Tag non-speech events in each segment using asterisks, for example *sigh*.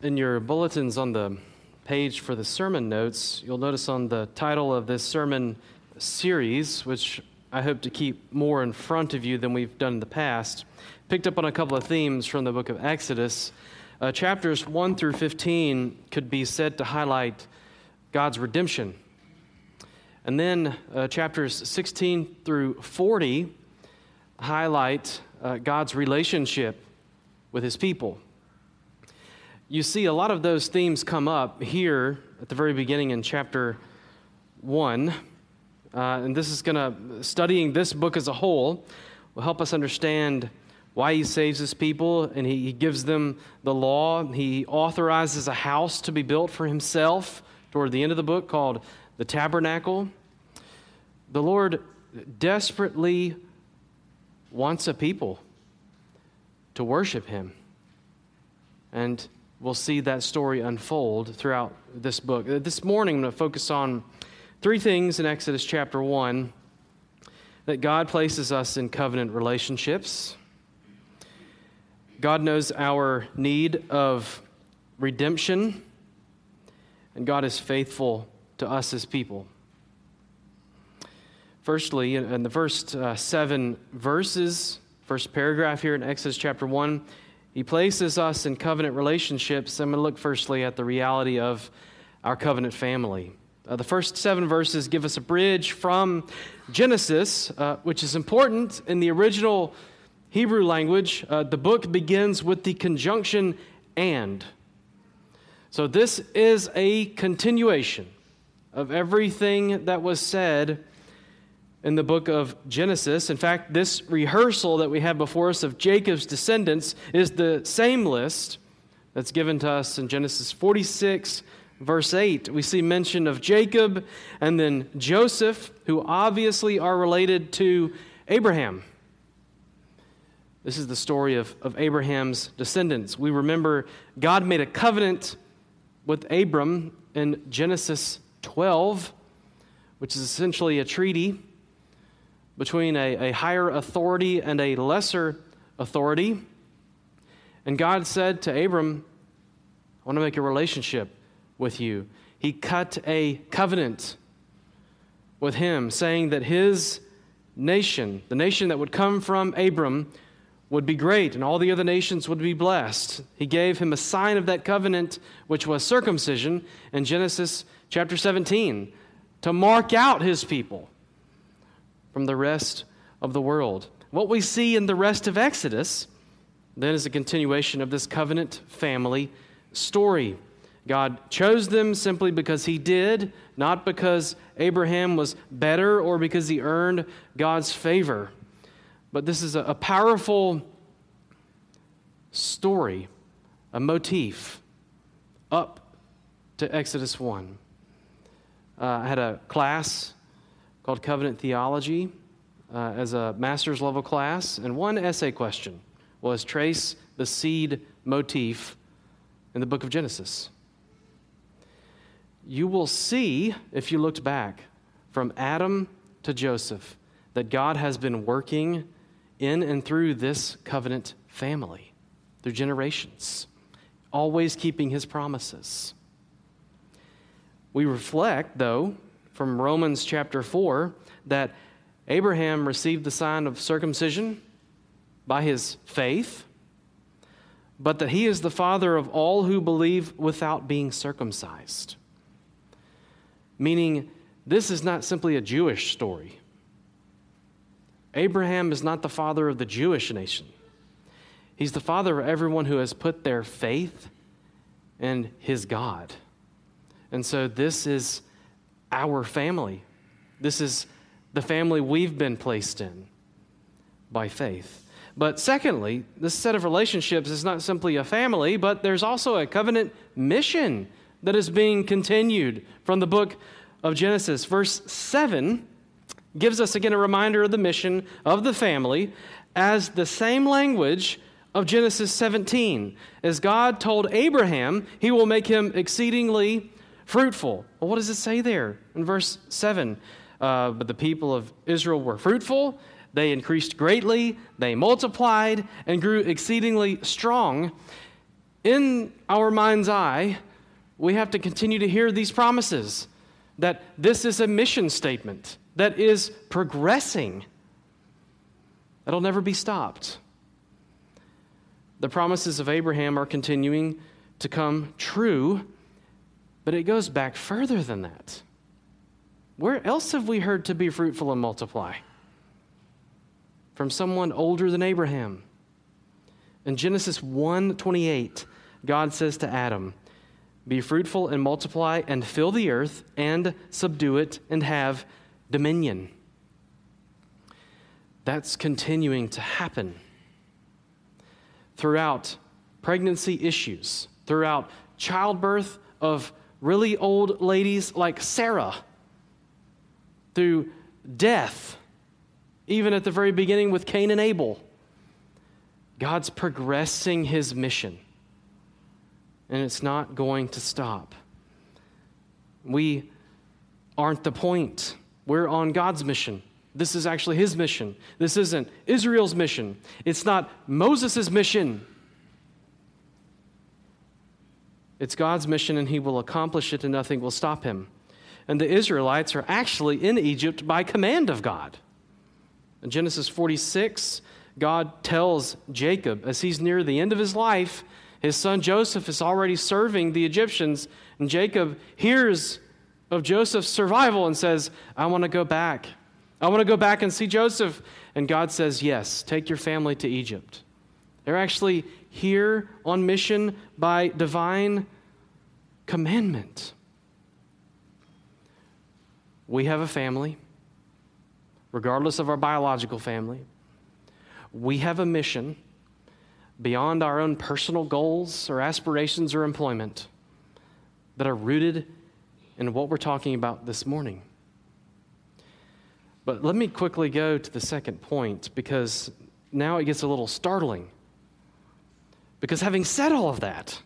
in your bulletins on the page for the sermon notes, you'll notice on the title of this sermon series, which I hope to keep more in front of you than we've done in the past, picked up on a couple of themes from the book of Exodus. Uh, chapters 1 through 15 could be said to highlight God's redemption. And then uh, chapters 16 through 40 highlight uh, God's relationship with his people you see a lot of those themes come up here at the very beginning in chapter 1. Uh, and this is going to, studying this book as a whole, will help us understand why he saves his people and he, he gives them the law. He authorizes a house to be built for himself toward the end of the book called the tabernacle. The Lord desperately wants a people to worship him. And we'll see that story unfold throughout this book. Uh, this morning, I'm going to focus on three things in Exodus chapter 1 that God places us in covenant relationships. God knows our need of redemption, and God is faithful to us as people. Firstly, in the first uh, seven verses, first paragraph here in Exodus chapter 1, he places us in covenant relationships. I'm going to look firstly at the reality of our covenant family. Uh, the first seven verses give us a bridge from Genesis, uh, which is important in the original Hebrew language. Uh, the book begins with the conjunction and. So this is a continuation of everything that was said in the book of Genesis. In fact, this rehearsal that we have before us of Jacob's descendants is the same list that's given to us in Genesis 46, verse 8. We see mention of Jacob and then Joseph, who obviously are related to Abraham. This is the story of, of Abraham's descendants. We remember God made a covenant with Abram in Genesis 12, which is essentially a treaty between a, a higher authority and a lesser authority. And God said to Abram, I want to make a relationship with you. He cut a covenant with him, saying that his nation, the nation that would come from Abram, would be great and all the other nations would be blessed. He gave him a sign of that covenant, which was circumcision in Genesis chapter 17, to mark out his people from the rest of the world. What we see in the rest of Exodus then is a continuation of this covenant family story. God chose them simply because He did, not because Abraham was better or because he earned God's favor. But this is a, powerful story, a motif up to Exodus 1. Uh, I had a class called Covenant Theology uh, as a master's level class, and one essay question was trace the seed motif in the book of Genesis. You will see, if you looked back from Adam to Joseph, that God has been working in and through this covenant family through generations, always keeping his promises. We reflect, though, from Romans chapter 4 that Abraham received the sign of circumcision by his faith, but that he is the father of all who believe without being circumcised. Meaning, this is not simply a Jewish story. Abraham is not the father of the Jewish nation. He's the father of everyone who has put their faith in his God. And so this is our family. This is the family we've been placed in by faith. But secondly, this set of relationships is not simply a family, but there's also a covenant mission that is being continued from the book of Genesis. Verse 7 gives us again a reminder of the mission of the family as the same language of Genesis 17. As God told Abraham, he will make him exceedingly fruitful. Well, what does it say there in verse 7? Uh, but the people of Israel were fruitful, they increased greatly, they multiplied, and grew exceedingly strong. in our mind's eye, we have to continue to hear these promises that this is a mission statement that is progressing, that'll never be stopped. The promises of Abraham are continuing to come true, but it goes back further than that. Where else have we heard to be fruitful and multiply? From someone older than Abraham. In Genesis 1:28, God says to Adam, "Be fruitful and multiply and fill the earth and subdue it and have dominion." That's continuing to happen throughout pregnancy issues, throughout childbirth of really old ladies like Sarah, through death, even at the very beginning with Cain and Abel. God's progressing his mission, and it's not going to stop. We aren't the point, we're on God's mission. This is actually his mission. This isn't Israel's mission. It's not Moses' mission. It's God's mission, and he will accomplish it, and nothing will stop him. And the Israelites are actually in Egypt by command of God. In Genesis 46, God tells Jacob, as he's near the end of his life, his son Joseph is already serving the Egyptians, and Jacob hears of Joseph's survival and says, I want to go back. I want to go back and see Joseph. And God says, Yes, take your family to Egypt. They're actually here on mission by divine commandment. We have a family, regardless of our biological family. We have a mission beyond our own personal goals or aspirations or employment that are rooted in what we're talking about this morning. But let me quickly go to the second point because now it gets a little startling. Because having said all of that,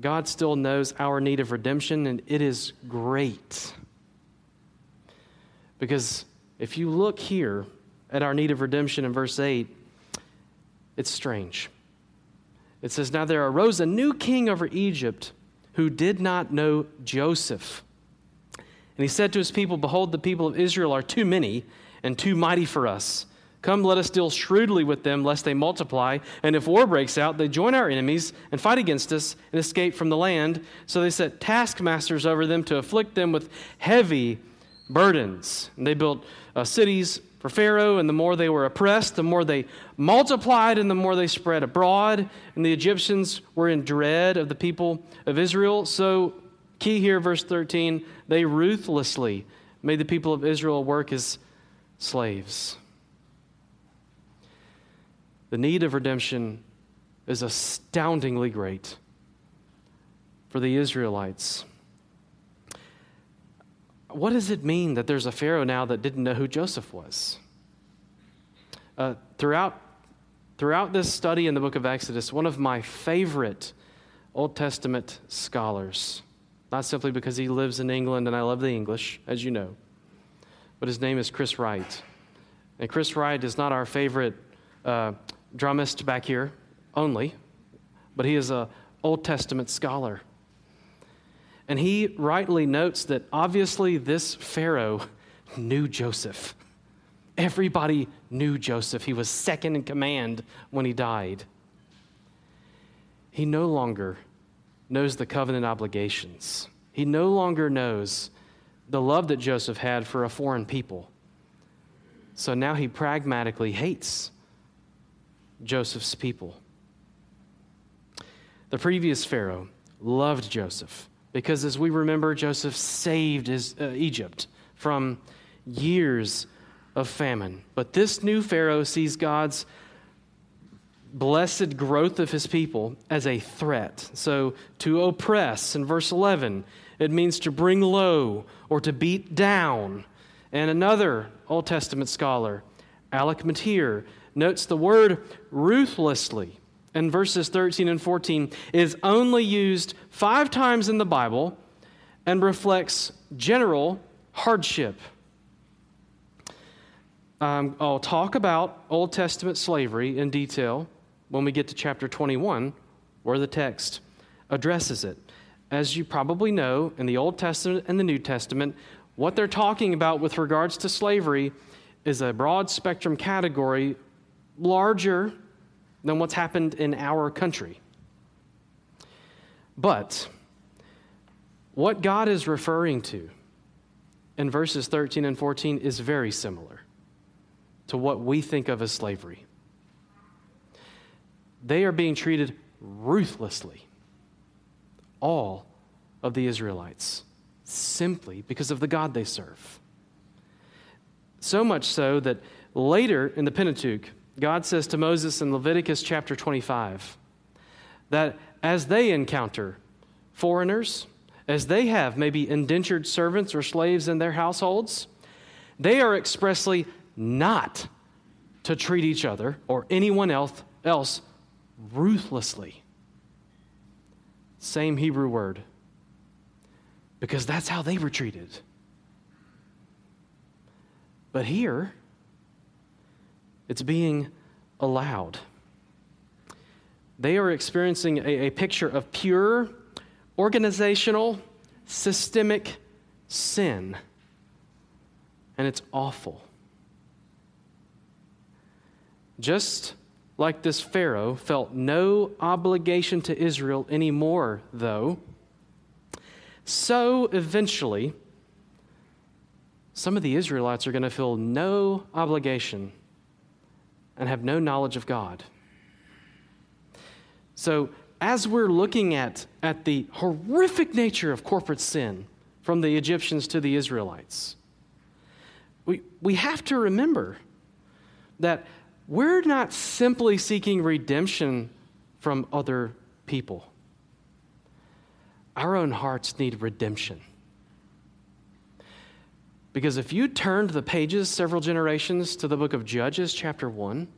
God still knows our need of redemption, and it is great. Because if you look here at our need of redemption in verse 8, it's strange. It says, Now there arose a new king over Egypt who did not know Joseph. And he said to his people, Behold, the people of Israel are too many and too mighty for us. Come, let us deal shrewdly with them, lest they multiply. And if war breaks out, they join our enemies and fight against us and escape from the land. So they set taskmasters over them to afflict them with heavy burdens. And they built uh, cities for Pharaoh, and the more they were oppressed, the more they multiplied and the more they spread abroad. And the Egyptians were in dread of the people of Israel. So Key here, verse 13 they ruthlessly made the people of Israel work as slaves. The need of redemption is astoundingly great for the Israelites. What does it mean that there's a Pharaoh now that didn't know who Joseph was? Uh, throughout, throughout this study in the book of Exodus, one of my favorite Old Testament scholars, not simply because he lives in England and I love the English, as you know, but his name is Chris Wright. And Chris Wright is not our favorite uh, drummist back here only, but he is an Old Testament scholar. And he rightly notes that obviously this Pharaoh knew Joseph. Everybody knew Joseph. He was second in command when he died. He no longer knows the covenant obligations. He no longer knows the love that Joseph had for a foreign people. So now he pragmatically hates Joseph's people. The previous Pharaoh loved Joseph because, as we remember, Joseph saved his, uh, Egypt from years of famine. But this new Pharaoh sees God's blessed growth of his people as a threat. So, to oppress in verse 11, it means to bring low or to beat down. And another Old Testament scholar, Alec Motyer, notes the word ruthlessly in verses 13 and 14 is only used five times in the Bible and reflects general hardship. Um, I'll talk about Old Testament slavery in detail when we get to chapter 21, where the text addresses it. As you probably know, in the Old Testament and the New Testament, what they're talking about with regards to slavery is a broad spectrum category larger than what's happened in our country. But what God is referring to in verses 13 and 14 is very similar to what we think of as slavery. They are being treated ruthlessly, all of the Israelites, simply because of the God they serve. So much so that later in the Pentateuch, God says to Moses in Leviticus chapter 25 that as they encounter foreigners, as they have maybe indentured servants or slaves in their households, they are expressly not to treat each other or anyone else, else ruthlessly. Same Hebrew word. Because that's how they were treated. But here, it's being allowed. They are experiencing a, a picture of pure, organizational, systemic sin. And it's awful. Just like this Pharaoh felt no obligation to Israel anymore, though, so eventually, some of the Israelites are going to feel no obligation and have no knowledge of God. So, as we're looking at, at the horrific nature of corporate sin from the Egyptians to the Israelites, we, we have to remember that we're not simply seeking redemption from other people. Our own hearts need redemption. Because if you turned the pages several generations to the book of Judges, chapter 1,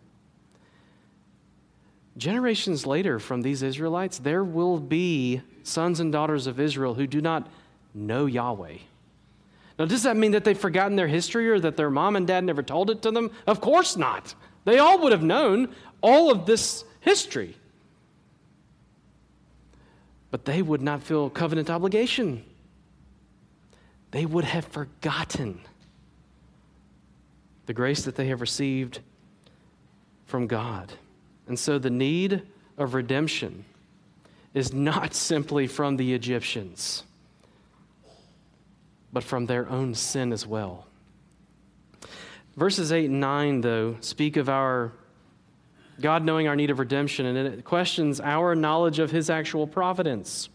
generations later from these Israelites, there will be sons and daughters of Israel who do not know Yahweh. Now, does that mean that they've forgotten their history or that their mom and dad never told it to them? Of course not. They all would have known all of this history. But they would not feel covenant obligation. They would have forgotten the grace that they have received from God. And so the need of redemption is not simply from the Egyptians, but from their own sin as well. Verses 8 and 9, though, speak of our God knowing our need of redemption, and it questions our knowledge of his actual providence.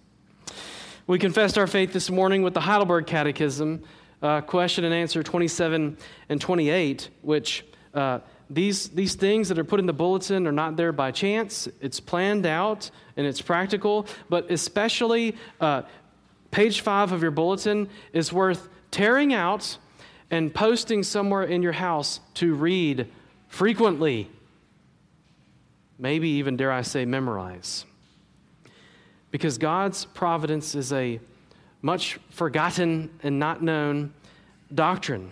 We confessed our faith this morning with the Heidelberg Catechism, uh, question and answer 27 and 28, which uh, these, these things that are put in the bulletin are not there by chance. It's planned out and it's practical, but especially uh, page five of your bulletin is worth tearing out and posting somewhere in your house to read frequently. Maybe even, dare I say, memorize. Because God's providence is a much forgotten and not known doctrine.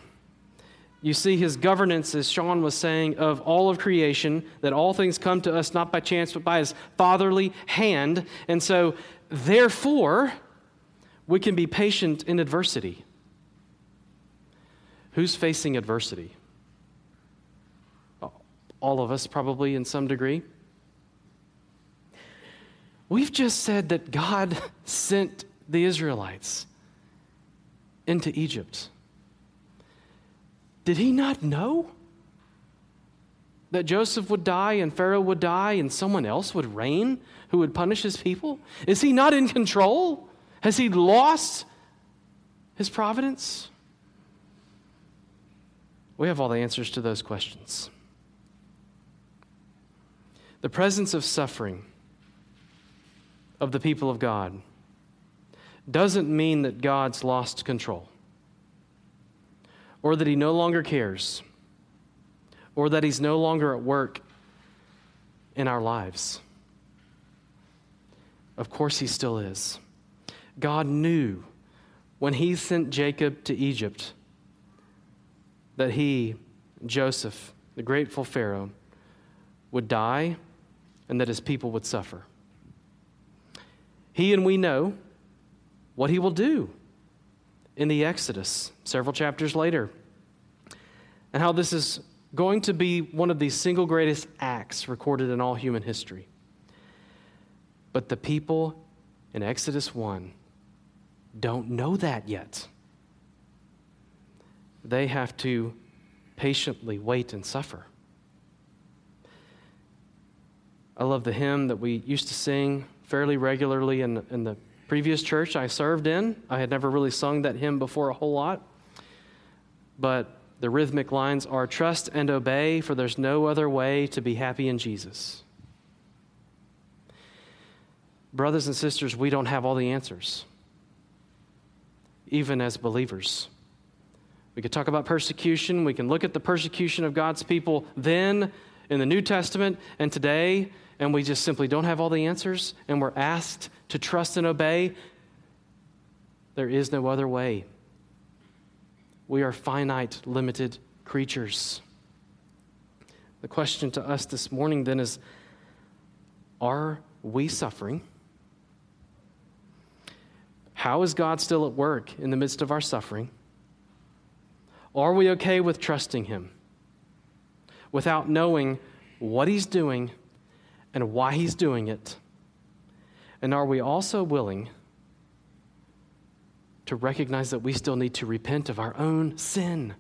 You see his governance, as Sean was saying, of all of creation, that all things come to us not by chance, but by his fatherly hand. And so, therefore, we can be patient in adversity. Who's facing adversity? All of us, probably in some degree. We've just said that God *laughs* sent the Israelites into Egypt. Did he not know that Joseph would die and Pharaoh would die and someone else would reign who would punish his people? Is he not in control? Has he lost his providence? We have all the answers to those questions. The presence of suffering of the people of God doesn't mean that God's lost control, or that He no longer cares, or that He's no longer at work in our lives. Of course, He still is. God knew when He sent Jacob to Egypt that he, Joseph, the grateful Pharaoh, would die and that his people would suffer. He and we know what he will do in the Exodus several chapters later, and how this is going to be one of the single greatest acts recorded in all human history. But the people in Exodus 1 don't know that yet. They have to patiently wait and suffer. I love the hymn that we used to sing fairly regularly in, in the previous church I served in. I had never really sung that hymn before a whole lot. But the rhythmic lines are trust and obey, for there's no other way to be happy in Jesus. Brothers and sisters, we don't have all the answers, even as believers. We could talk about persecution. We can look at the persecution of God's people then in the New Testament and today, and we just simply don't have all the answers, and we're asked to trust and obey. There is no other way. We are finite, limited creatures. The question to us this morning then is Are we suffering? How is God still at work in the midst of our suffering? Are we okay with trusting Him without knowing what He's doing and why He's doing it? And are we also willing to recognize that we still need to repent of our own sin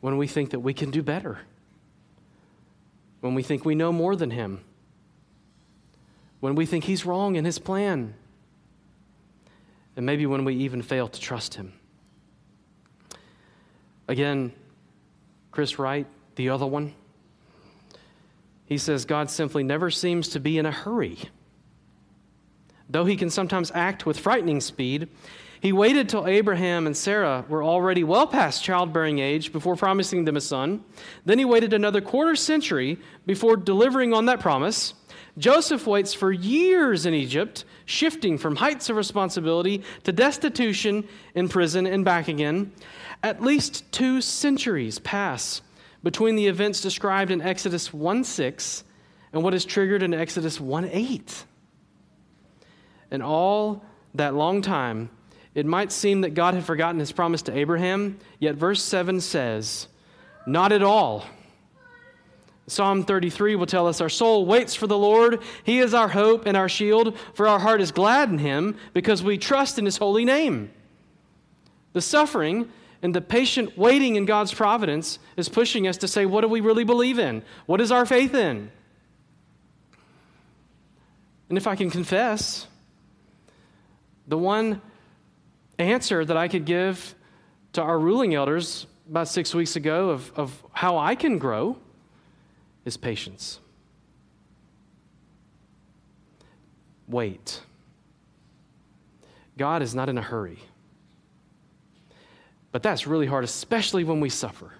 when we think that we can do better? When we think we know more than Him? When we think He's wrong in His plan? And maybe when we even fail to trust Him? Again, Chris Wright, the other one, he says God simply never seems to be in a hurry. Though he can sometimes act with frightening speed, he waited till Abraham and Sarah were already well past childbearing age before promising them a son. Then he waited another quarter century before delivering on that promise. Joseph waits for years in Egypt, shifting from heights of responsibility to destitution in prison and back again. At least two centuries pass between the events described in Exodus 1 6 and what is triggered in Exodus 1 8. And all that long time, it might seem that God had forgotten his promise to Abraham, yet verse 7 says, Not at all. Psalm 33 will tell us our soul waits for the Lord. He is our hope and our shield, for our heart is glad in him because we trust in his holy name. The suffering and the patient waiting in God's providence is pushing us to say, what do we really believe in? What is our faith in? And if I can confess, the one answer that I could give to our ruling elders about six weeks ago of, of how I can grow is patience. Wait. God is not in a hurry. But that's really hard, especially when we suffer.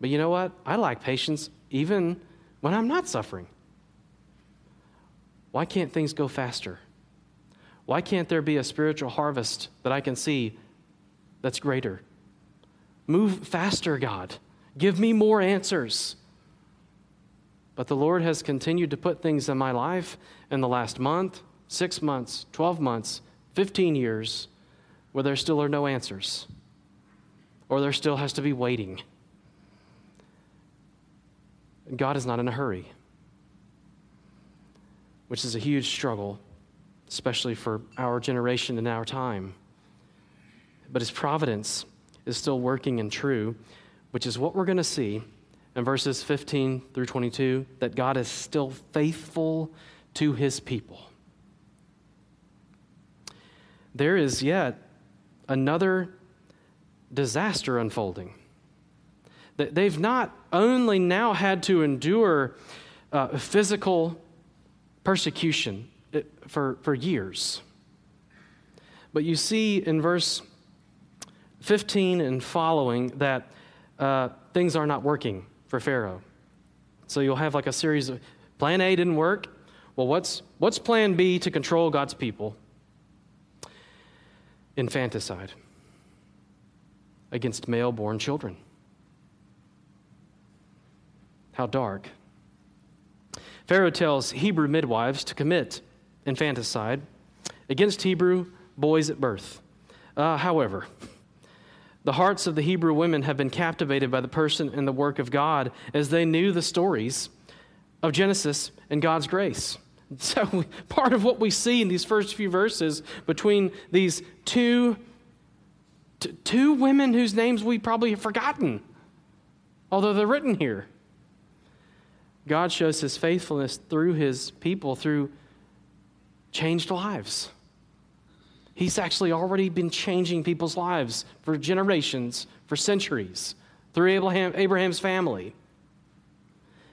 But you know what? I like patience even when I'm not suffering. Why can't things go faster? Why can't there be a spiritual harvest that I can see that's greater? Move faster, God. Give me more answers. But the Lord has continued to put things in my life in the last month, six months, 12 months, 15 years where there still are no answers, or there still has to be waiting. God is not in a hurry, which is a huge struggle, especially for our generation and our time. But His providence is still working and true, which is what we're going to see in verses 15 through 22 that God is still faithful to His people. There is yet another disaster unfolding. They've not only now had to endure uh, physical persecution uh, for, for years, but you see in verse 15 and following that uh, things are not working for Pharaoh. So you'll have like a series of plan A didn't work. Well, what's, what's plan B to control God's people? Infanticide against male born children. How dark. Pharaoh tells Hebrew midwives to commit infanticide against Hebrew boys at birth. Uh, however, the hearts of the Hebrew women have been captivated by the person and the work of God as they knew the stories of Genesis and God's grace. *laughs* So, part of what we see in these first few verses between these two, t- two women whose names we probably have forgotten, although they're written here, God shows his faithfulness through his people, through changed lives. He's actually already been changing people's lives for generations, for centuries, through Abraham, Abraham's family.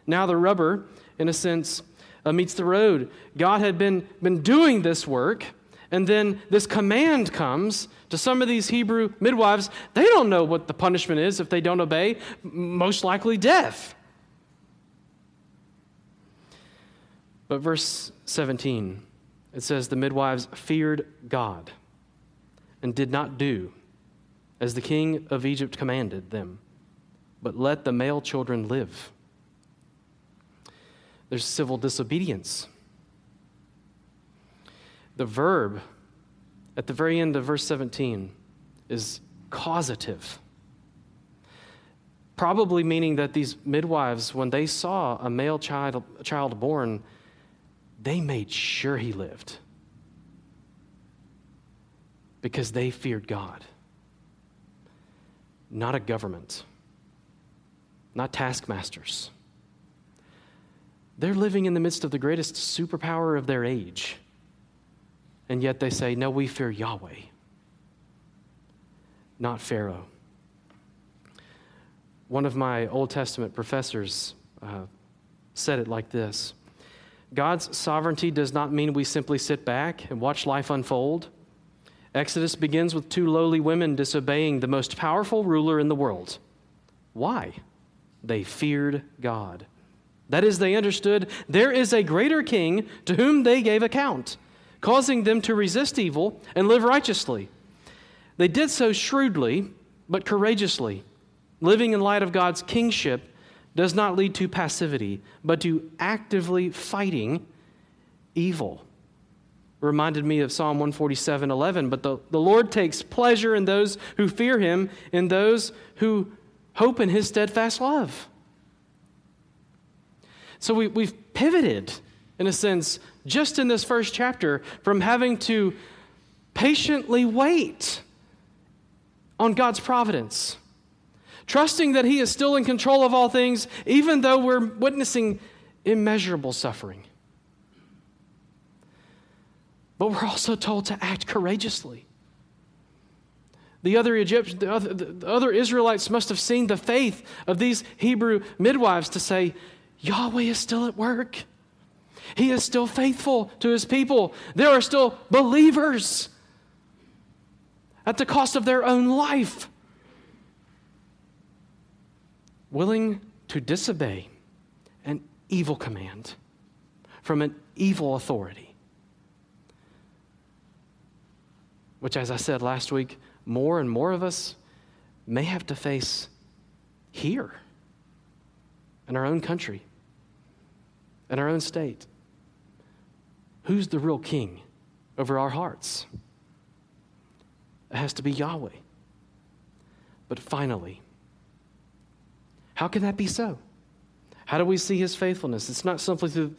Now the rubber, in a sense, uh, meets the road. God had been, been doing this work, and then this command comes to some of these Hebrew midwives. They don't know what the punishment is if they don't obey, most likely death. But verse 17 it says the midwives feared God and did not do as the king of Egypt commanded them, but let the male children live. There's civil disobedience. The verb at the very end of verse 17 is causative. Probably meaning that these midwives, when they saw a male child, child born, they made sure he lived because they feared God, not a government, not taskmasters. They're living in the midst of the greatest superpower of their age, and yet they say, No, we fear Yahweh, not Pharaoh. One of my Old Testament professors uh, said it like this God's sovereignty does not mean we simply sit back and watch life unfold. Exodus begins with two lowly women disobeying the most powerful ruler in the world. Why? They feared God. That is, they understood there is a greater king to whom they gave account, causing them to resist evil and live righteously. They did so shrewdly, but courageously, living in light of God's kingship does not lead to passivity, but to actively fighting evil. reminded me of Psalm 147 11. But the, the Lord takes pleasure in those who fear him, in those who hope in his steadfast love. So we, we've pivoted, in a sense, just in this first chapter, from having to patiently wait on God's providence trusting that He is still in control of all things, even though we're witnessing immeasurable suffering. But we're also told to act courageously. The other Egyptians, the other, the other Israelites must have seen the faith of these Hebrew midwives to say, Yahweh is still at work. He is still faithful to his people. There are still believers at the cost of their own life willing to disobey an evil command from an evil authority. Which, as I said last week, more and more of us may have to face here in our own country, in our own state. Who's the real king over our hearts? It has to be Yahweh. But finally, how can that be so? How do we see his faithfulness? It's not simply through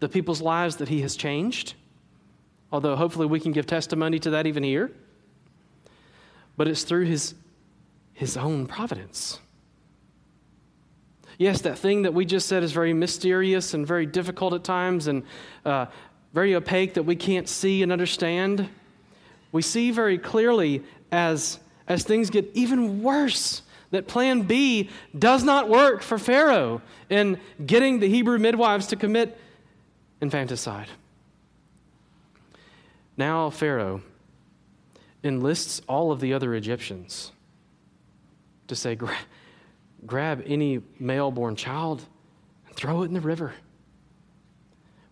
the people's lives that he has changed, although hopefully we can give testimony to that even here, but it's through his, his own providence. Yes, that thing that we just said is very mysterious and very difficult at times and uh, very opaque that we can't see and understand. We see very clearly as, as things get even worse that plan B does not work for Pharaoh in getting the Hebrew midwives to commit infanticide. Now, Pharaoh enlists all of the other Egyptians to say, grab any male born child and throw it in the river.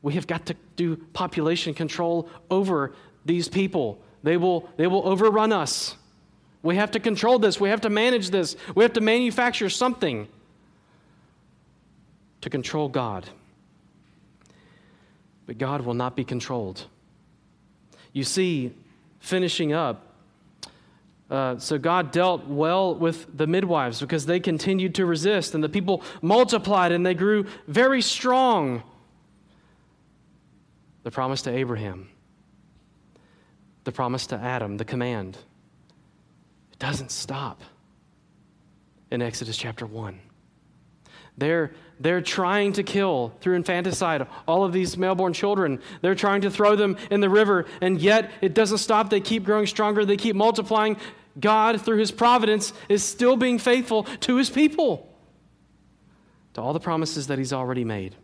We have got to do population control over these people. They will, they will overrun us. We have to control this. We have to manage this. We have to manufacture something. to control God. But God will not be controlled. You see, finishing up, uh, so God dealt well with the midwives because they continued to resist, and the people multiplied and they grew very strong. The promise to Abraham, the promise to Adam, the command, it doesn't stop in Exodus chapter 1. They're, they're trying to kill through infanticide all of these male-born children. They're trying to throw them in the river, and yet it doesn't stop. They keep growing stronger, they keep multiplying. God, through his providence, is still being faithful to his people, to all the promises that he's already made.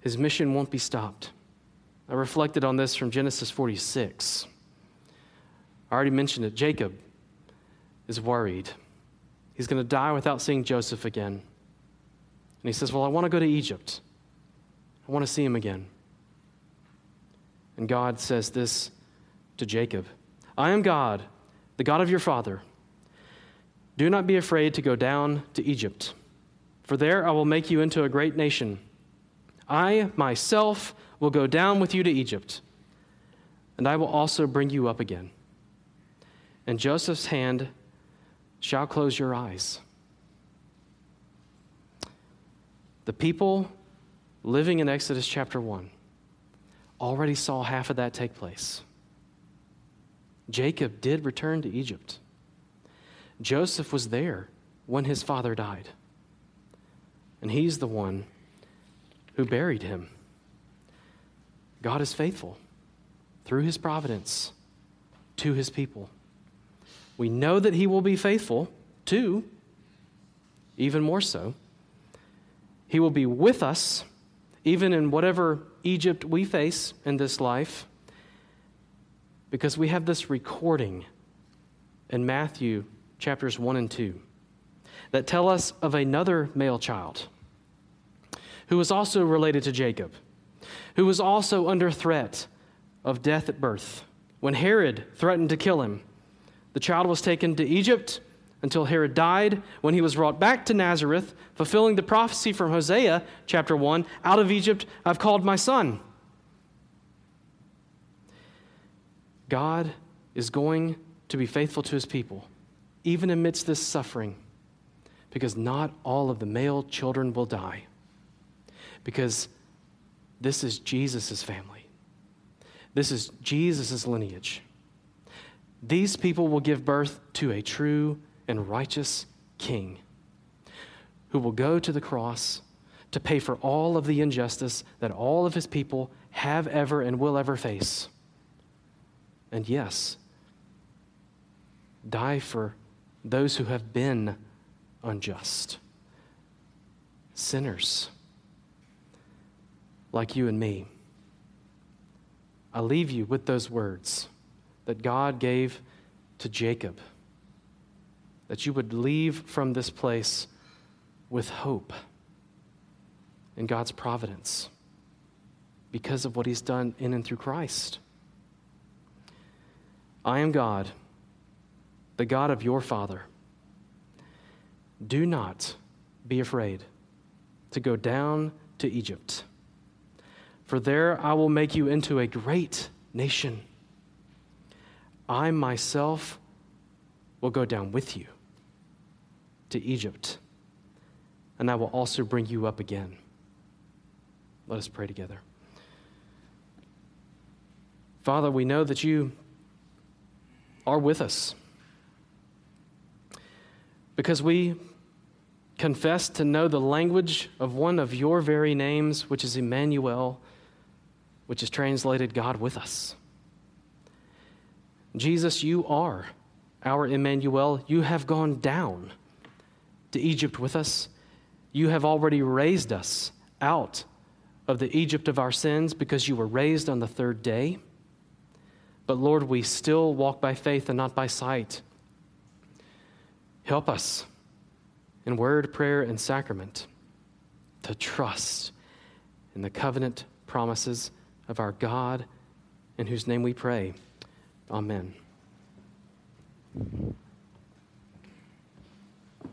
His mission won't be stopped. I reflected on this from Genesis 46. I already mentioned it. Jacob is worried. He's going to die without seeing Joseph again. And he says, Well, I want to go to Egypt. I want to see him again. And God says this to Jacob I am God, the God of your father. Do not be afraid to go down to Egypt, for there I will make you into a great nation. I myself will go down with you to Egypt, and I will also bring you up again. And Joseph's hand shall close your eyes. The people living in Exodus chapter 1 already saw half of that take place. Jacob did return to Egypt. Joseph was there when his father died. And he's the one who buried him. God is faithful through his providence to his people. We know that he will be faithful to, even more so. He will be with us, even in whatever Egypt we face in this life, because we have this recording in Matthew chapters 1 and 2 that tell us of another male child who was also related to Jacob, who was also under threat of death at birth when Herod threatened to kill him. The child was taken to Egypt until Herod died, when he was brought back to Nazareth, fulfilling the prophecy from Hosea chapter 1 Out of Egypt I've called my son. God is going to be faithful to his people, even amidst this suffering, because not all of the male children will die. Because this is Jesus' family, this is Jesus' lineage. These people will give birth to a true and righteous king who will go to the cross to pay for all of the injustice that all of his people have ever and will ever face. And yes, die for those who have been unjust, sinners like you and me. I leave you with those words that God gave to Jacob. That you would leave from this place with hope in God's providence because of what He's done in and through Christ. I am God, the God of your Father. Do not be afraid to go down to Egypt, for there I will make you into a great nation. I myself will go down with you to Egypt, and I will also bring you up again. Let us pray together. Father, we know that you are with us because we confess to know the language of one of your very names, which is Emmanuel, which is translated God with us. Jesus, you are our Emmanuel. You have gone down to Egypt with us. You have already raised us out of the Egypt of our sins because you were raised on the third day. But Lord, we still walk by faith and not by sight. Help us in word, prayer, and sacrament to trust in the covenant promises of our God in whose name we pray. Amen.